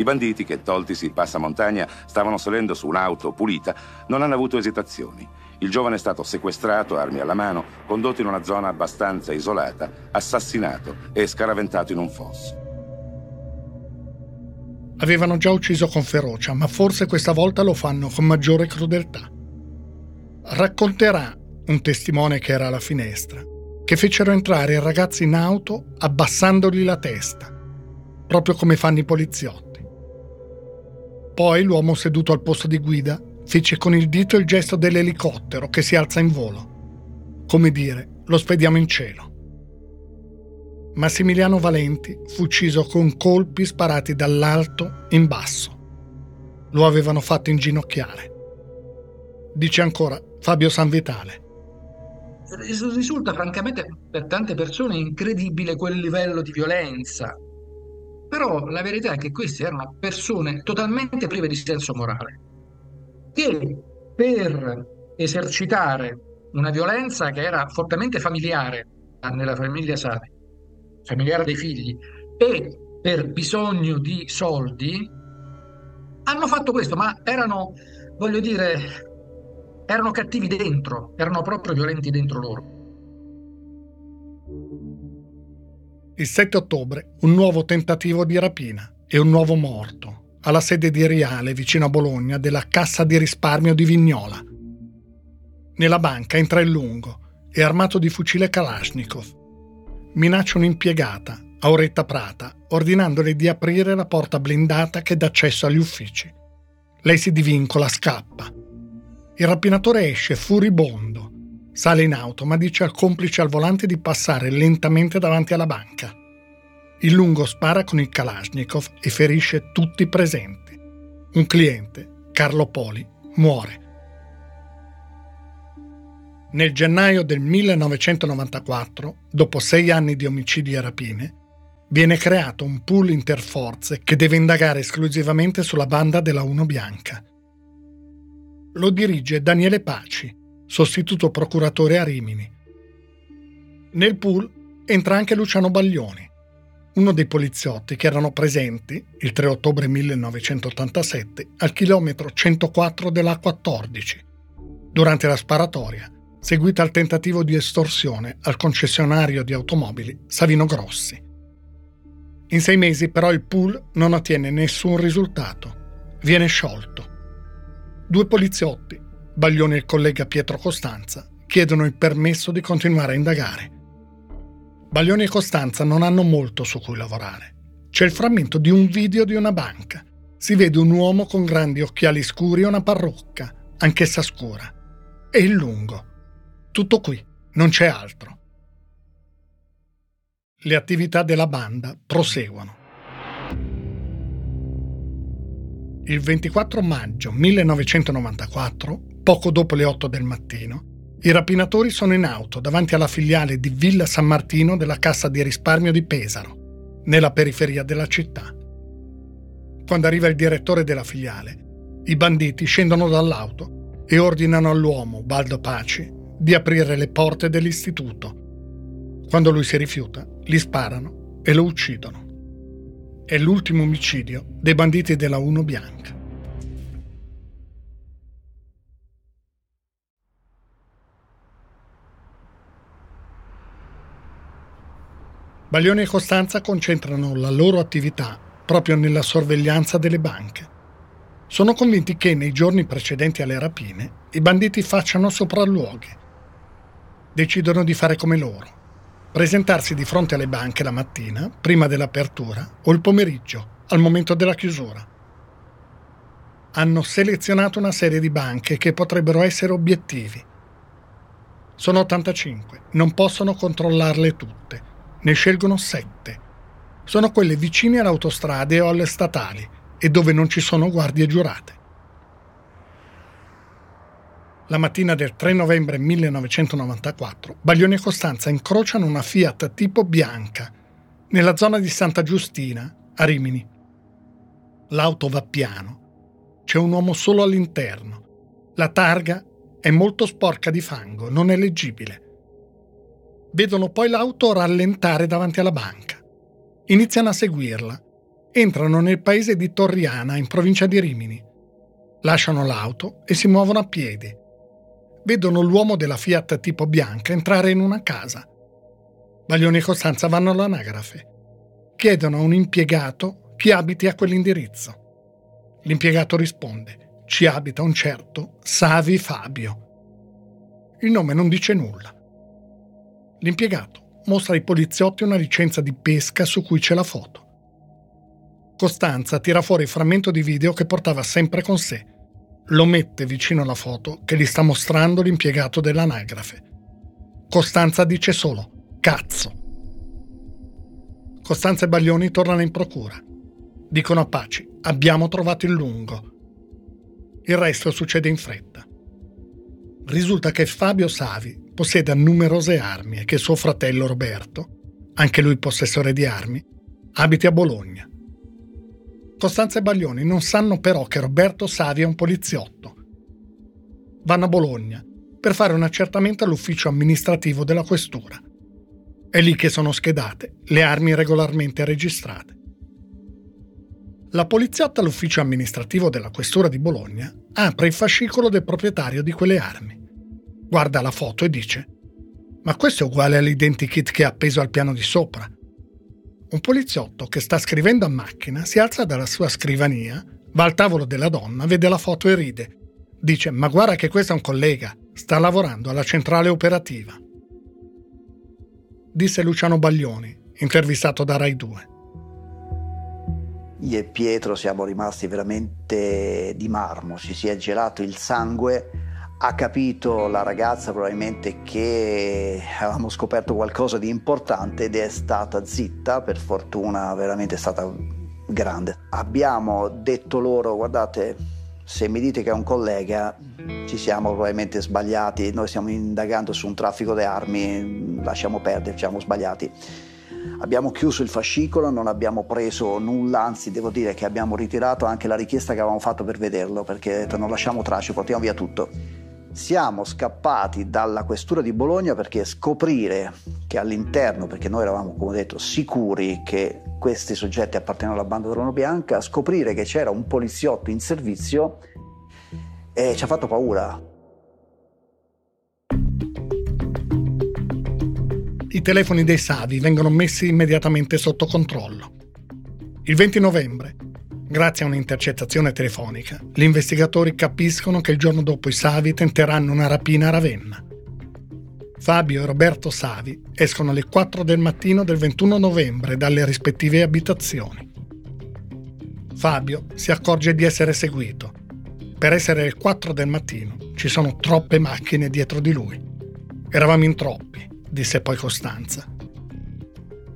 H: I banditi, che toltisi il passamontagna stavano salendo su un'auto pulita, non hanno avuto esitazioni. Il giovane è stato sequestrato, armi alla mano, condotto in una zona abbastanza isolata, assassinato e scaraventato in un fosso.
A: Avevano già ucciso con ferocia, ma forse questa volta lo fanno con maggiore crudeltà. Racconterà un testimone che era alla finestra che fecero entrare il ragazzo in auto abbassandogli la testa, proprio come fanno i poliziotti. Poi l'uomo seduto al posto di guida fece con il dito il gesto dell'elicottero che si alza in volo. Come dire, lo spediamo in cielo. Massimiliano Valenti fu ucciso con colpi sparati dall'alto in basso. Lo avevano fatto inginocchiare. Dice ancora Fabio Sanvitale.
D: Risulta francamente per tante persone incredibile quel livello di violenza, però la verità è che queste erano persone totalmente prive di senso morale, che per esercitare una violenza che era fortemente familiare nella famiglia Savi, familiare dei figli, e per bisogno di soldi, hanno fatto questo, ma erano, voglio dire, erano cattivi dentro, erano proprio violenti dentro loro.
A: Il 7 ottobre un nuovo tentativo di rapina e un nuovo morto alla sede di Riale vicino a Bologna della Cassa di risparmio di Vignola. Nella banca entra il lungo e armato di fucile Kalashnikov. Minaccia un'impiegata, Auretta Prata, ordinandole di aprire la porta blindata che dà accesso agli uffici. Lei si divincola, scappa. Il rapinatore esce furibondo Sale in auto ma dice al complice al volante di passare lentamente davanti alla banca. Il lungo spara con il Kalashnikov e ferisce tutti i presenti. Un cliente, Carlo Poli, muore. Nel gennaio del 1994, dopo sei anni di omicidi e rapine, viene creato un pool interforze che deve indagare esclusivamente sulla banda della Uno Bianca. Lo dirige Daniele Paci, sostituto procuratore a Rimini. Nel pool entra anche Luciano Baglioni, uno dei poliziotti che erano presenti il 3 ottobre 1987 al chilometro 104 della 14, durante la sparatoria, seguita al tentativo di estorsione al concessionario di automobili Savino Grossi. In sei mesi però il pool non ottiene nessun risultato, viene sciolto. Due poliziotti, Baglioni e il collega Pietro Costanza chiedono il permesso di continuare a indagare. Baglioni e Costanza non hanno molto su cui lavorare. C'è il frammento di un video di una banca. Si vede un uomo con grandi occhiali scuri e una parrucca, anch'essa scura. E il lungo. Tutto qui, non c'è altro. Le attività della banda proseguono. Il 24 maggio 1994 Poco dopo le 8 del mattino, i rapinatori sono in auto davanti alla filiale di Villa San Martino della Cassa di risparmio di Pesaro, nella periferia della città. Quando arriva il direttore della filiale, i banditi scendono dall'auto e ordinano all'uomo, Baldo Paci, di aprire le porte dell'istituto. Quando lui si rifiuta, gli sparano e lo uccidono è l'ultimo omicidio dei banditi della Uno Bianca. Baglione e Costanza concentrano la loro attività proprio nella sorveglianza delle banche. Sono convinti che nei giorni precedenti alle rapine i banditi facciano sopralluoghi. Decidono di fare come loro, presentarsi di fronte alle banche la mattina, prima dell'apertura, o il pomeriggio, al momento della chiusura. Hanno selezionato una serie di banche che potrebbero essere obiettivi. Sono 85, non possono controllarle tutte ne scelgono sette. Sono quelle vicine alle autostrade o alle statali e dove non ci sono guardie giurate. La mattina del 3 novembre 1994, Baglioni e Costanza incrociano una Fiat tipo bianca nella zona di Santa Giustina, a Rimini. L'auto va piano. C'è un uomo solo all'interno. La targa è molto sporca di fango, non è leggibile. Vedono poi l'auto rallentare davanti alla banca. Iniziano a seguirla. Entrano nel paese di Torriana, in provincia di Rimini. Lasciano l'auto e si muovono a piedi. Vedono l'uomo della Fiat tipo bianca entrare in una casa. Baglioni e Costanza vanno all'anagrafe. Chiedono a un impiegato chi abiti a quell'indirizzo. L'impiegato risponde: Ci abita un certo Savi Fabio. Il nome non dice nulla. L'impiegato mostra ai poliziotti una licenza di pesca su cui c'è la foto. Costanza tira fuori il frammento di video che portava sempre con sé. Lo mette vicino alla foto che gli sta mostrando l'impiegato dell'anagrafe. Costanza dice solo cazzo. Costanza e Baglioni tornano in procura. Dicono a Paci abbiamo trovato il lungo. Il resto succede in fretta. Risulta che Fabio Savi possieda numerose armi e che suo fratello Roberto, anche lui possessore di armi, abiti a Bologna. Costanza e Baglioni non sanno però che Roberto Savi è un poliziotto. Vanno a Bologna per fare un accertamento all'ufficio amministrativo della questura. È lì che sono schedate le armi regolarmente registrate. La poliziotta all'ufficio amministrativo della questura di Bologna apre il fascicolo del proprietario di quelle armi guarda la foto e dice ma questo è uguale all'identikit che ha appeso al piano di sopra. Un poliziotto che sta scrivendo a macchina si alza dalla sua scrivania, va al tavolo della donna, vede la foto e ride. Dice ma guarda che questo è un collega, sta lavorando alla centrale operativa. Disse Luciano Baglioni, intervistato da Rai 2.
I: Io e Pietro siamo rimasti veramente di marmo, ci si è gelato il sangue ha capito la ragazza probabilmente che avevamo scoperto qualcosa di importante ed è stata zitta, per fortuna veramente è stata grande. Abbiamo detto loro guardate se mi dite che è un collega ci siamo probabilmente sbagliati, noi stiamo indagando su un traffico di armi, lasciamo perdere, ci siamo sbagliati. Abbiamo chiuso il fascicolo, non abbiamo preso nulla, anzi devo dire che abbiamo ritirato anche la richiesta che avevamo fatto per vederlo, perché non lasciamo tracce, portiamo via tutto siamo scappati dalla questura di Bologna perché scoprire che all'interno, perché noi eravamo come detto sicuri che questi soggetti appartenevano alla banda dell'Uomo Bianca, scoprire che c'era un poliziotto in servizio eh, ci ha fatto paura.
A: I telefoni dei Savi vengono messi immediatamente sotto controllo. Il 20 novembre Grazie a un'intercettazione telefonica, gli investigatori capiscono che il giorno dopo i Savi tenteranno una rapina a Ravenna. Fabio e Roberto Savi escono alle 4 del mattino del 21 novembre dalle rispettive abitazioni. Fabio si accorge di essere seguito. Per essere le 4 del mattino ci sono troppe macchine dietro di lui. Eravamo in troppi, disse poi Costanza.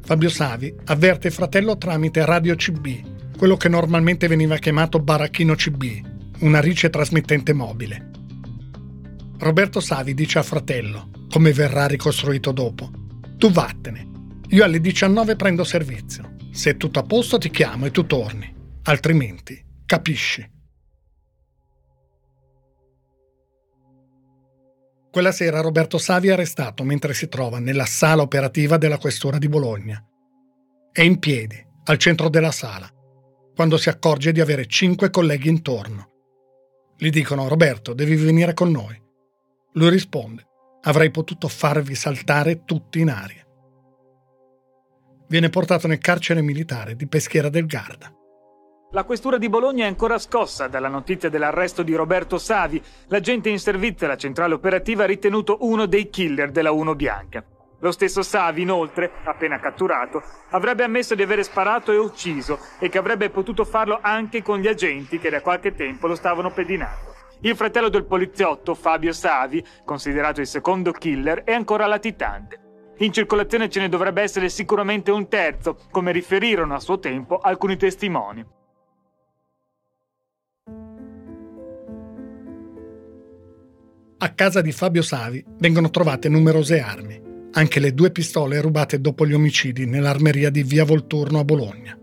A: Fabio Savi avverte il fratello tramite Radio CB quello che normalmente veniva chiamato baracchino CB, una rice trasmittente mobile. Roberto Savi dice al fratello, come verrà ricostruito dopo, tu vattene, io alle 19 prendo servizio, se è tutto a posto ti chiamo e tu torni, altrimenti capisci. Quella sera Roberto Savi è arrestato mentre si trova nella sala operativa della questura di Bologna. È in piedi, al centro della sala, quando si accorge di avere cinque colleghi intorno. Gli dicono Roberto, devi venire con noi. Lui risponde, avrei potuto farvi saltare tutti in aria. viene portato nel carcere militare di Peschiera del Garda.
J: La questura di Bologna è ancora scossa dalla notizia dell'arresto di Roberto Savi, l'agente in servizio alla centrale operativa ritenuto uno dei killer della Uno Bianca. Lo stesso Savi, inoltre, appena catturato, avrebbe ammesso di avere sparato e ucciso e che avrebbe potuto farlo anche con gli agenti che da qualche tempo lo stavano pedinando. Il fratello del poliziotto, Fabio Savi, considerato il secondo killer, è ancora latitante. In circolazione ce ne dovrebbe essere sicuramente un terzo, come riferirono a suo tempo alcuni testimoni.
A: A casa di Fabio Savi vengono trovate numerose armi, anche le due pistole rubate dopo gli omicidi nell'armeria di Via Volturno a Bologna.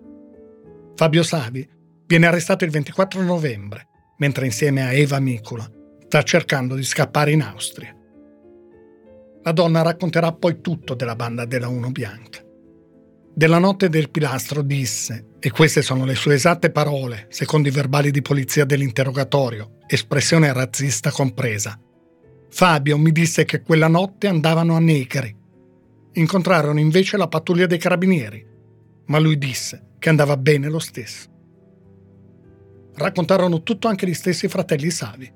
A: Fabio Savi viene arrestato il 24 novembre, mentre insieme a Eva Micula sta cercando di scappare in Austria. La donna racconterà poi tutto della banda della Uno Bianca. Della notte del pilastro disse, e queste sono le sue esatte parole, secondo i verbali di polizia dell'interrogatorio, espressione razzista compresa. Fabio mi disse che quella notte andavano a Negri. Incontrarono invece la pattuglia dei carabinieri, ma lui disse che andava bene lo stesso. Raccontarono tutto anche gli stessi fratelli Savi.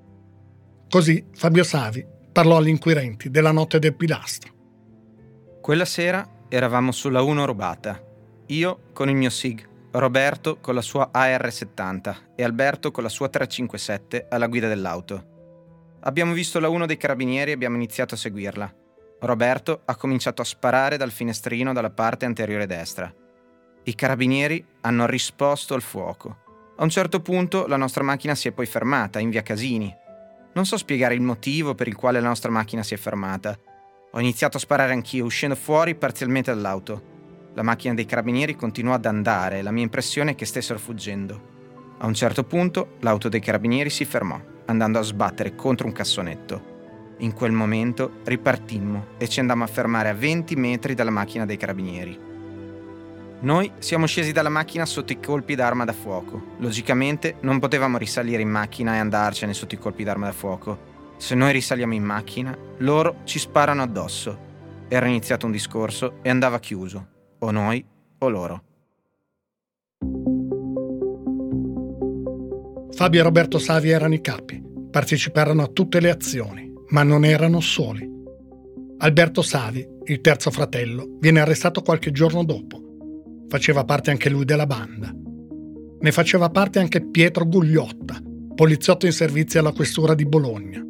A: Così Fabio Savi parlò agli inquirenti della notte del pilastro.
K: Quella sera eravamo sulla 1 rubata. Io con il mio SIG, Roberto con la sua AR70 e Alberto con la sua 357 alla guida dell'auto. Abbiamo visto la 1 dei carabinieri e abbiamo iniziato a seguirla. Roberto ha cominciato a sparare dal finestrino dalla parte anteriore destra. I carabinieri hanno risposto al fuoco. A un certo punto la nostra macchina si è poi fermata in via Casini. Non so spiegare il motivo per il quale la nostra macchina si è fermata. Ho iniziato a sparare anch'io, uscendo fuori parzialmente dall'auto. La macchina dei carabinieri continuò ad andare e la mia impressione è che stessero fuggendo. A un certo punto l'auto dei carabinieri si fermò andando a sbattere contro un cassonetto. In quel momento ripartimmo e ci andammo a fermare a 20 metri dalla macchina dei carabinieri. Noi siamo scesi dalla macchina sotto i colpi d'arma da fuoco. Logicamente non potevamo risalire in macchina e andarcene sotto i colpi d'arma da fuoco. Se noi risaliamo in macchina, loro ci sparano addosso. Era iniziato un discorso e andava chiuso. O noi o loro.
A: Fabio e Roberto Savi erano i capi, parteciparono a tutte le azioni, ma non erano soli. Alberto Savi, il terzo fratello, viene arrestato qualche giorno dopo. Faceva parte anche lui della banda. Ne faceva parte anche Pietro Gugliotta, poliziotto in servizio alla questura di Bologna.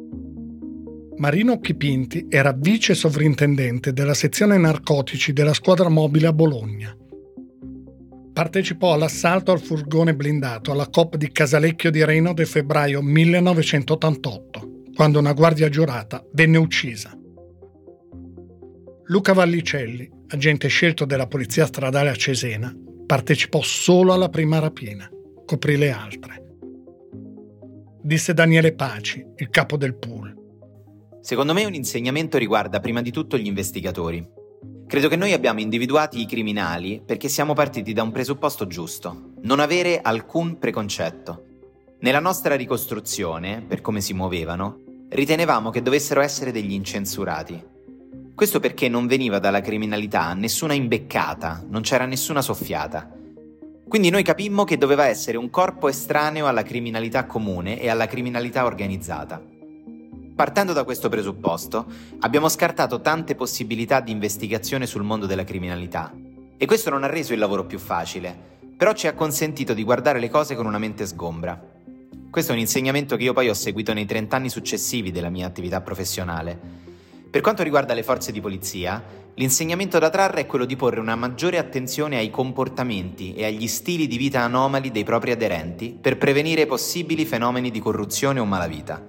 A: Marino Chipinti era vice sovrintendente della sezione narcotici della squadra mobile a Bologna partecipò all'assalto al furgone blindato alla COP di Casalecchio di Reno del febbraio 1988, quando una guardia giurata venne uccisa. Luca Vallicelli, agente scelto della Polizia Stradale a Cesena, partecipò solo alla prima rapina, coprì le altre. Disse Daniele Paci, il capo del pool.
L: Secondo me un insegnamento riguarda prima di tutto gli investigatori. Credo che noi abbiamo individuati i criminali perché siamo partiti da un presupposto giusto, non avere alcun preconcetto. Nella nostra ricostruzione, per come si muovevano, ritenevamo che dovessero essere degli incensurati. Questo perché non veniva dalla criminalità nessuna imbeccata, non c'era nessuna soffiata. Quindi noi capimmo che doveva essere un corpo estraneo alla criminalità comune e alla criminalità organizzata. Partendo da questo presupposto, abbiamo scartato tante possibilità di investigazione sul mondo della criminalità. E questo non ha reso il lavoro più facile, però ci ha consentito di guardare le cose con una mente sgombra. Questo è un insegnamento che io poi ho seguito nei 30 anni successivi della mia attività professionale. Per quanto riguarda le forze di polizia, l'insegnamento da trarre è quello di porre una maggiore attenzione ai comportamenti e agli stili di vita anomali dei propri aderenti per prevenire possibili fenomeni di corruzione o malavita.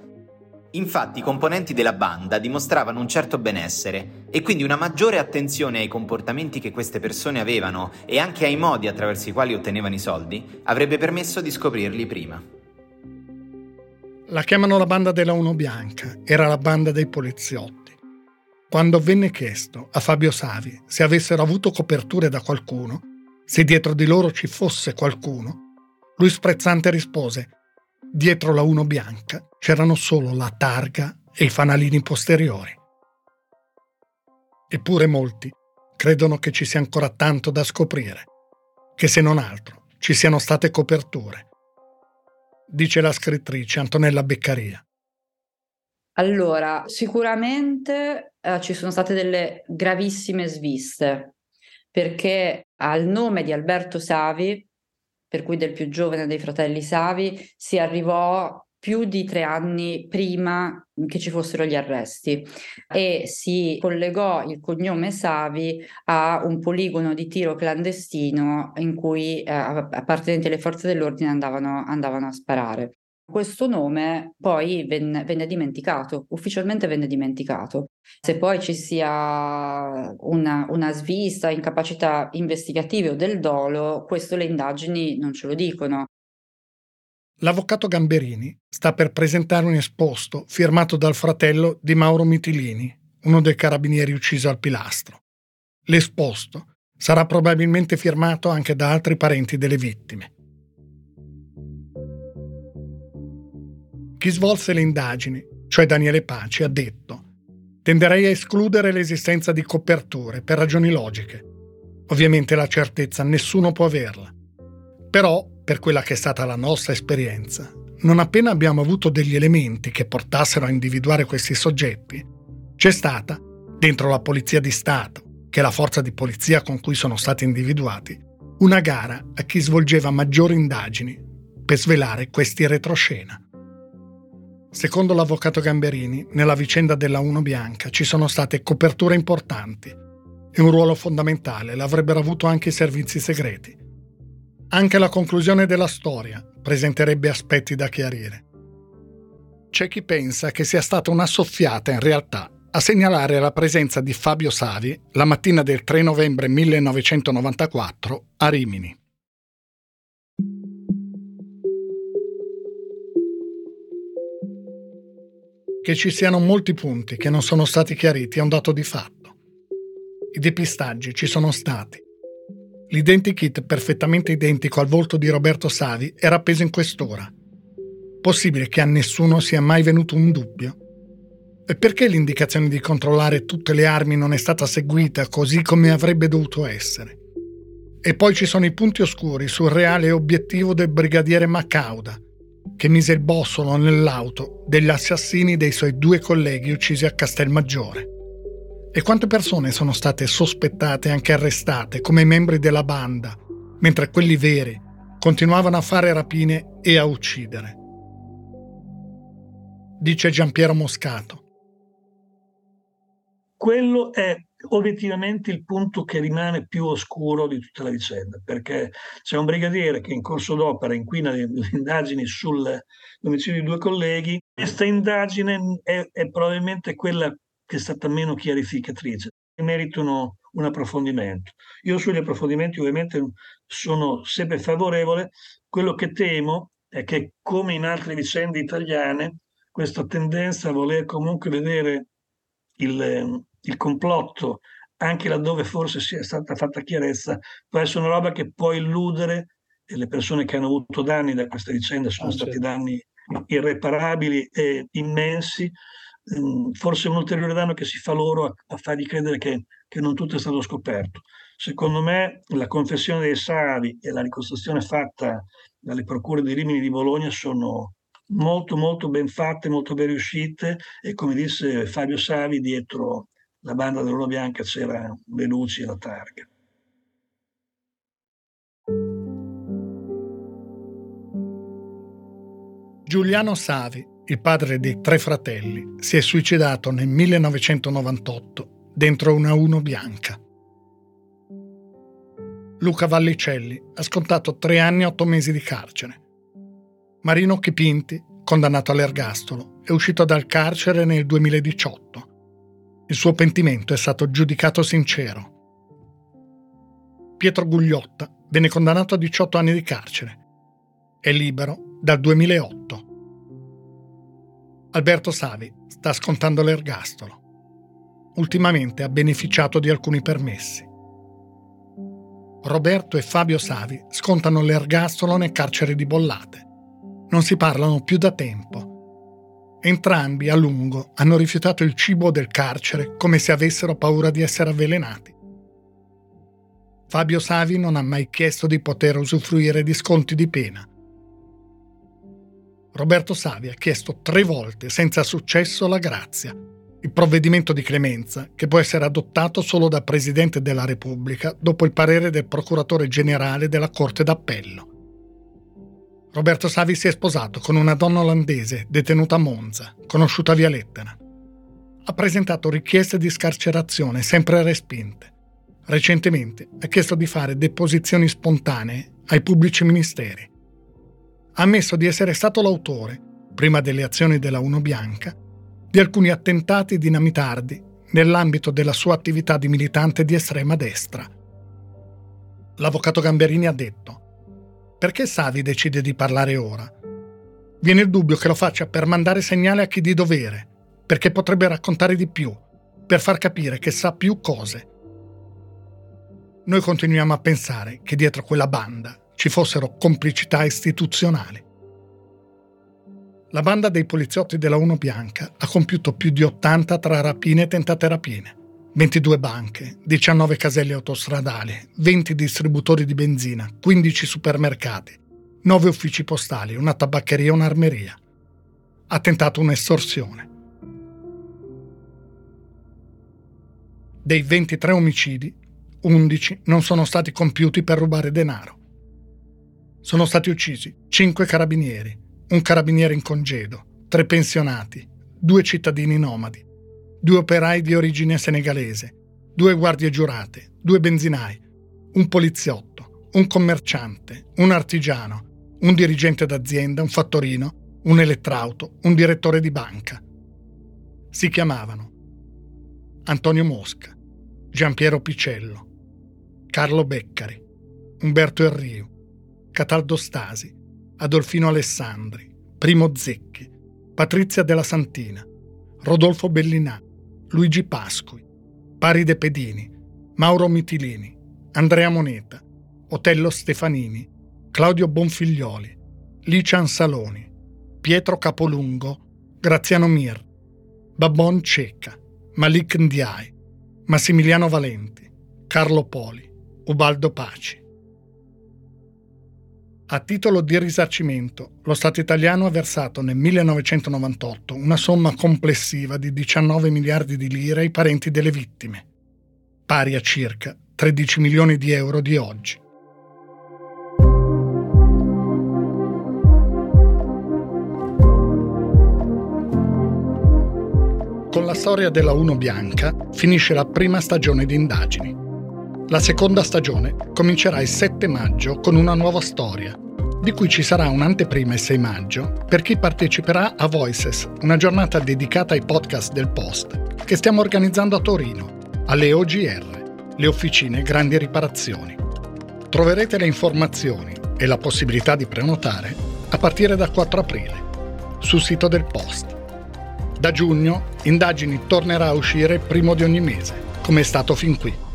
L: Infatti i componenti della banda dimostravano un certo benessere e quindi una maggiore attenzione ai comportamenti che queste persone avevano e anche ai modi attraverso i quali ottenevano i soldi avrebbe permesso di scoprirli prima.
A: La chiamano la banda della Uno Bianca, era la banda dei poliziotti. Quando venne chiesto a Fabio Savi se avessero avuto coperture da qualcuno, se dietro di loro ci fosse qualcuno, lui sprezzante rispose Dietro la Uno bianca c'erano solo la targa e i fanalini posteriori. Eppure molti credono che ci sia ancora tanto da scoprire, che se non altro ci siano state coperture. Dice la scrittrice Antonella Beccaria.
M: Allora, sicuramente eh, ci sono state delle gravissime sviste, perché al nome di Alberto Savi, per cui del più giovane dei fratelli Savi, si arrivò più di tre anni prima che ci fossero gli arresti e si collegò il cognome Savi a un poligono di tiro clandestino in cui eh, appartenenti alle forze dell'ordine andavano, andavano a sparare. Questo nome poi venne, venne, dimenticato, ufficialmente venne dimenticato. Se poi ci sia una, una, svista, incapacità investigative o del dolo, questo le indagini non ce lo dicono.
A: L'avvocato Gamberini sta per presentare un esposto firmato dal fratello di Mauro Mitilini, uno dei carabinieri ucciso al pilastro. L'esposto sarà probabilmente firmato anche da altri parenti delle vittime. Chi svolse le indagini, cioè Daniele Paci, ha detto tenderei a escludere l'esistenza di coperture per ragioni logiche. Ovviamente la certezza nessuno può averla. Però, per quella che è stata la nostra esperienza, non appena abbiamo avuto degli elementi che portassero a individuare questi soggetti, c'è stata, dentro la Polizia di Stato, che è la forza di polizia con cui sono stati individuati, una gara a chi svolgeva maggiori indagini per svelare questi retroscena. Secondo l'avvocato Gamberini, nella vicenda della Uno Bianca ci sono state coperture importanti e un ruolo fondamentale l'avrebbero avuto anche i servizi segreti. Anche la conclusione della storia presenterebbe aspetti da chiarire. C'è chi pensa che sia stata una soffiata in realtà a segnalare la presenza di Fabio Savi la mattina del 3 novembre 1994 a Rimini. Che ci siano molti punti che non sono stati chiariti è un dato di fatto. I depistaggi ci sono stati. L'identikit perfettamente identico al volto di Roberto Savi era appeso in quest'ora. Possibile che a nessuno sia mai venuto un dubbio? E perché l'indicazione di controllare tutte le armi non è stata seguita così come avrebbe dovuto essere? E poi ci sono i punti oscuri sul reale obiettivo del brigadiere Macauda, che mise il bossolo nell'auto degli assassini dei suoi due colleghi uccisi a Castelmaggiore. E quante persone sono state sospettate e anche arrestate come membri della banda, mentre quelli veri continuavano a fare rapine e a uccidere. Dice Giampiero Moscato.
E: Quello è obiettivamente il punto che rimane più oscuro di tutta la vicenda, perché c'è un brigadiere che in corso d'opera inquina le, indagini sull'omicidio di due colleghi. Questa indagine è, è, probabilmente quella che è stata meno chiarificatrice, meritano un approfondimento. Io sugli approfondimenti ovviamente sono sempre favorevole, quello che temo è che come in altre vicende italiane, questa tendenza a voler comunque vedere il, il complotto, anche laddove forse sia stata fatta chiarezza, può essere una roba che può illudere le persone che hanno avuto danni da questa vicenda, sono ah, stati certo. danni irreparabili e immensi, ehm, forse un ulteriore danno che si fa loro a, a fargli credere che, che, non tutto è stato scoperto. Secondo me la confessione dei Savi e la ricostruzione fatta dalle procure di Rimini di Bologna sono molto molto ben fatte, molto ben riuscite e come disse Fabio Savi dietro la banda dell'Uno Bianca c'era Belucci e la targa.
A: Giuliano Savi, il padre dei tre fratelli, si è suicidato nel 1998 dentro una Uno bianca. Luca Vallicelli ha scontato tre anni e otto mesi di carcere. Marino Chipinti, condannato all'ergastolo, è uscito dal carcere nel 2018 il suo pentimento è stato giudicato sincero. Pietro Gugliotta venne condannato a 18 anni di carcere. È libero dal 2008. Alberto Savi sta scontando l'ergastolo. Ultimamente ha beneficiato di alcuni permessi. Roberto e Fabio Savi scontano l'ergastolo nel carcere di Bollate. Non si parlano più da tempo Entrambi a lungo hanno rifiutato il cibo del carcere come se avessero paura di essere avvelenati. Fabio Savi non ha mai chiesto di poter usufruire di sconti di pena. Roberto Savi ha chiesto tre volte senza successo la grazia, il provvedimento di clemenza che può essere adottato solo dal Presidente della Repubblica dopo il parere del Procuratore Generale della Corte d'Appello. Roberto Savi si è sposato con una donna olandese detenuta a Monza, conosciuta via lettera. Ha presentato richieste di scarcerazione sempre respinte. Recentemente ha chiesto di fare deposizioni spontanee ai pubblici ministeri. Ha ammesso di essere stato l'autore, prima delle azioni della Uno Bianca, di alcuni attentati dinamitardi nell'ambito della sua attività di militante di estrema destra. L'avvocato Gamberini ha detto perché Savi decide di parlare ora? Viene il dubbio che lo faccia per mandare segnale a chi di dovere, perché potrebbe raccontare di più, per far capire che sa più cose. Noi continuiamo a pensare che dietro quella banda ci fossero complicità istituzionali. La banda dei poliziotti della Uno Bianca ha compiuto più di 80 tra rapine e tentate rapine. 22 banche, 19 caselle autostradali, 20 distributori di benzina, 15 supermercati, 9 uffici postali, una tabaccheria e un'armeria. Ha tentato un'estorsione. Dei 23 omicidi, 11 non sono stati compiuti per rubare denaro. Sono stati uccisi 5 carabinieri, un carabiniere in congedo, 3 pensionati, 2 cittadini nomadi, due operai di origine senegalese, due guardie giurate, due benzinai, un poliziotto, un commerciante, un artigiano, un dirigente d'azienda, un fattorino, un elettrauto, un direttore di banca. Si chiamavano Antonio Mosca, Giampiero Picello, Carlo Beccari, Umberto Enriu, Cataldo Stasi, Adolfino Alessandri, Primo Zecchi, Patrizia della Santina, Rodolfo Bellinà, Luigi Pasqui, Paride Pedini, Mauro Mitilini, Andrea Moneta, Otello Stefanini, Claudio Bonfiglioli, Licia Saloni, Pietro Capolungo, Graziano Mir, Babon Cecca, Malik Ndiaye, Massimiliano Valenti, Carlo Poli, Ubaldo Paci. A titolo di risarcimento, lo Stato italiano ha versato nel 1998 una somma complessiva di 19 miliardi di lire ai parenti delle vittime, pari a circa 13 milioni di euro di oggi. Con la storia della Uno Bianca finisce la prima stagione di indagini. La seconda stagione comincerà il 7 maggio con una nuova storia, di cui ci sarà un'anteprima il 6 maggio per chi parteciperà a Voices, una giornata dedicata ai podcast del Post che stiamo organizzando a Torino, alle OGR, le officine Grandi Riparazioni. Troverete le informazioni e la possibilità di prenotare a partire dal 4 aprile sul sito del Post. Da giugno Indagini tornerà a uscire primo di ogni mese, come è stato fin qui.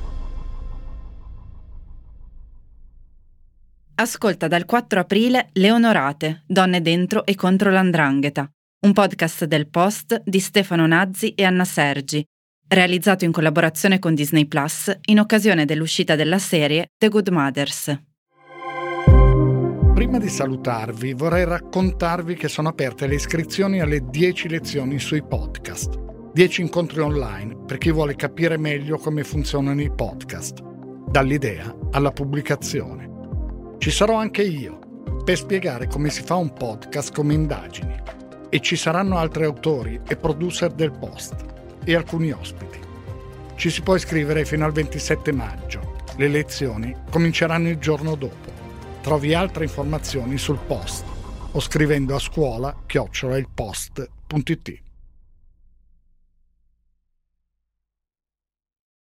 N: Ascolta dal 4 aprile Le Onorate, Donne dentro e contro l'andrangheta, un podcast del Post di Stefano Nazzi e Anna Sergi, realizzato in collaborazione con Disney Plus in occasione dell'uscita della serie The Good Mothers.
A: Prima di salutarvi vorrei raccontarvi che sono aperte le iscrizioni alle 10 lezioni sui podcast. 10 incontri online per chi vuole capire meglio come funzionano i podcast, dall'idea alla pubblicazione. Ci sarò anche io per spiegare come si fa un podcast come indagini e ci saranno altri autori e producer del post e alcuni ospiti. Ci si può iscrivere fino al 27 maggio. Le lezioni cominceranno il giorno dopo. Trovi altre informazioni sul post o scrivendo a scuola chiocciolailpost.it.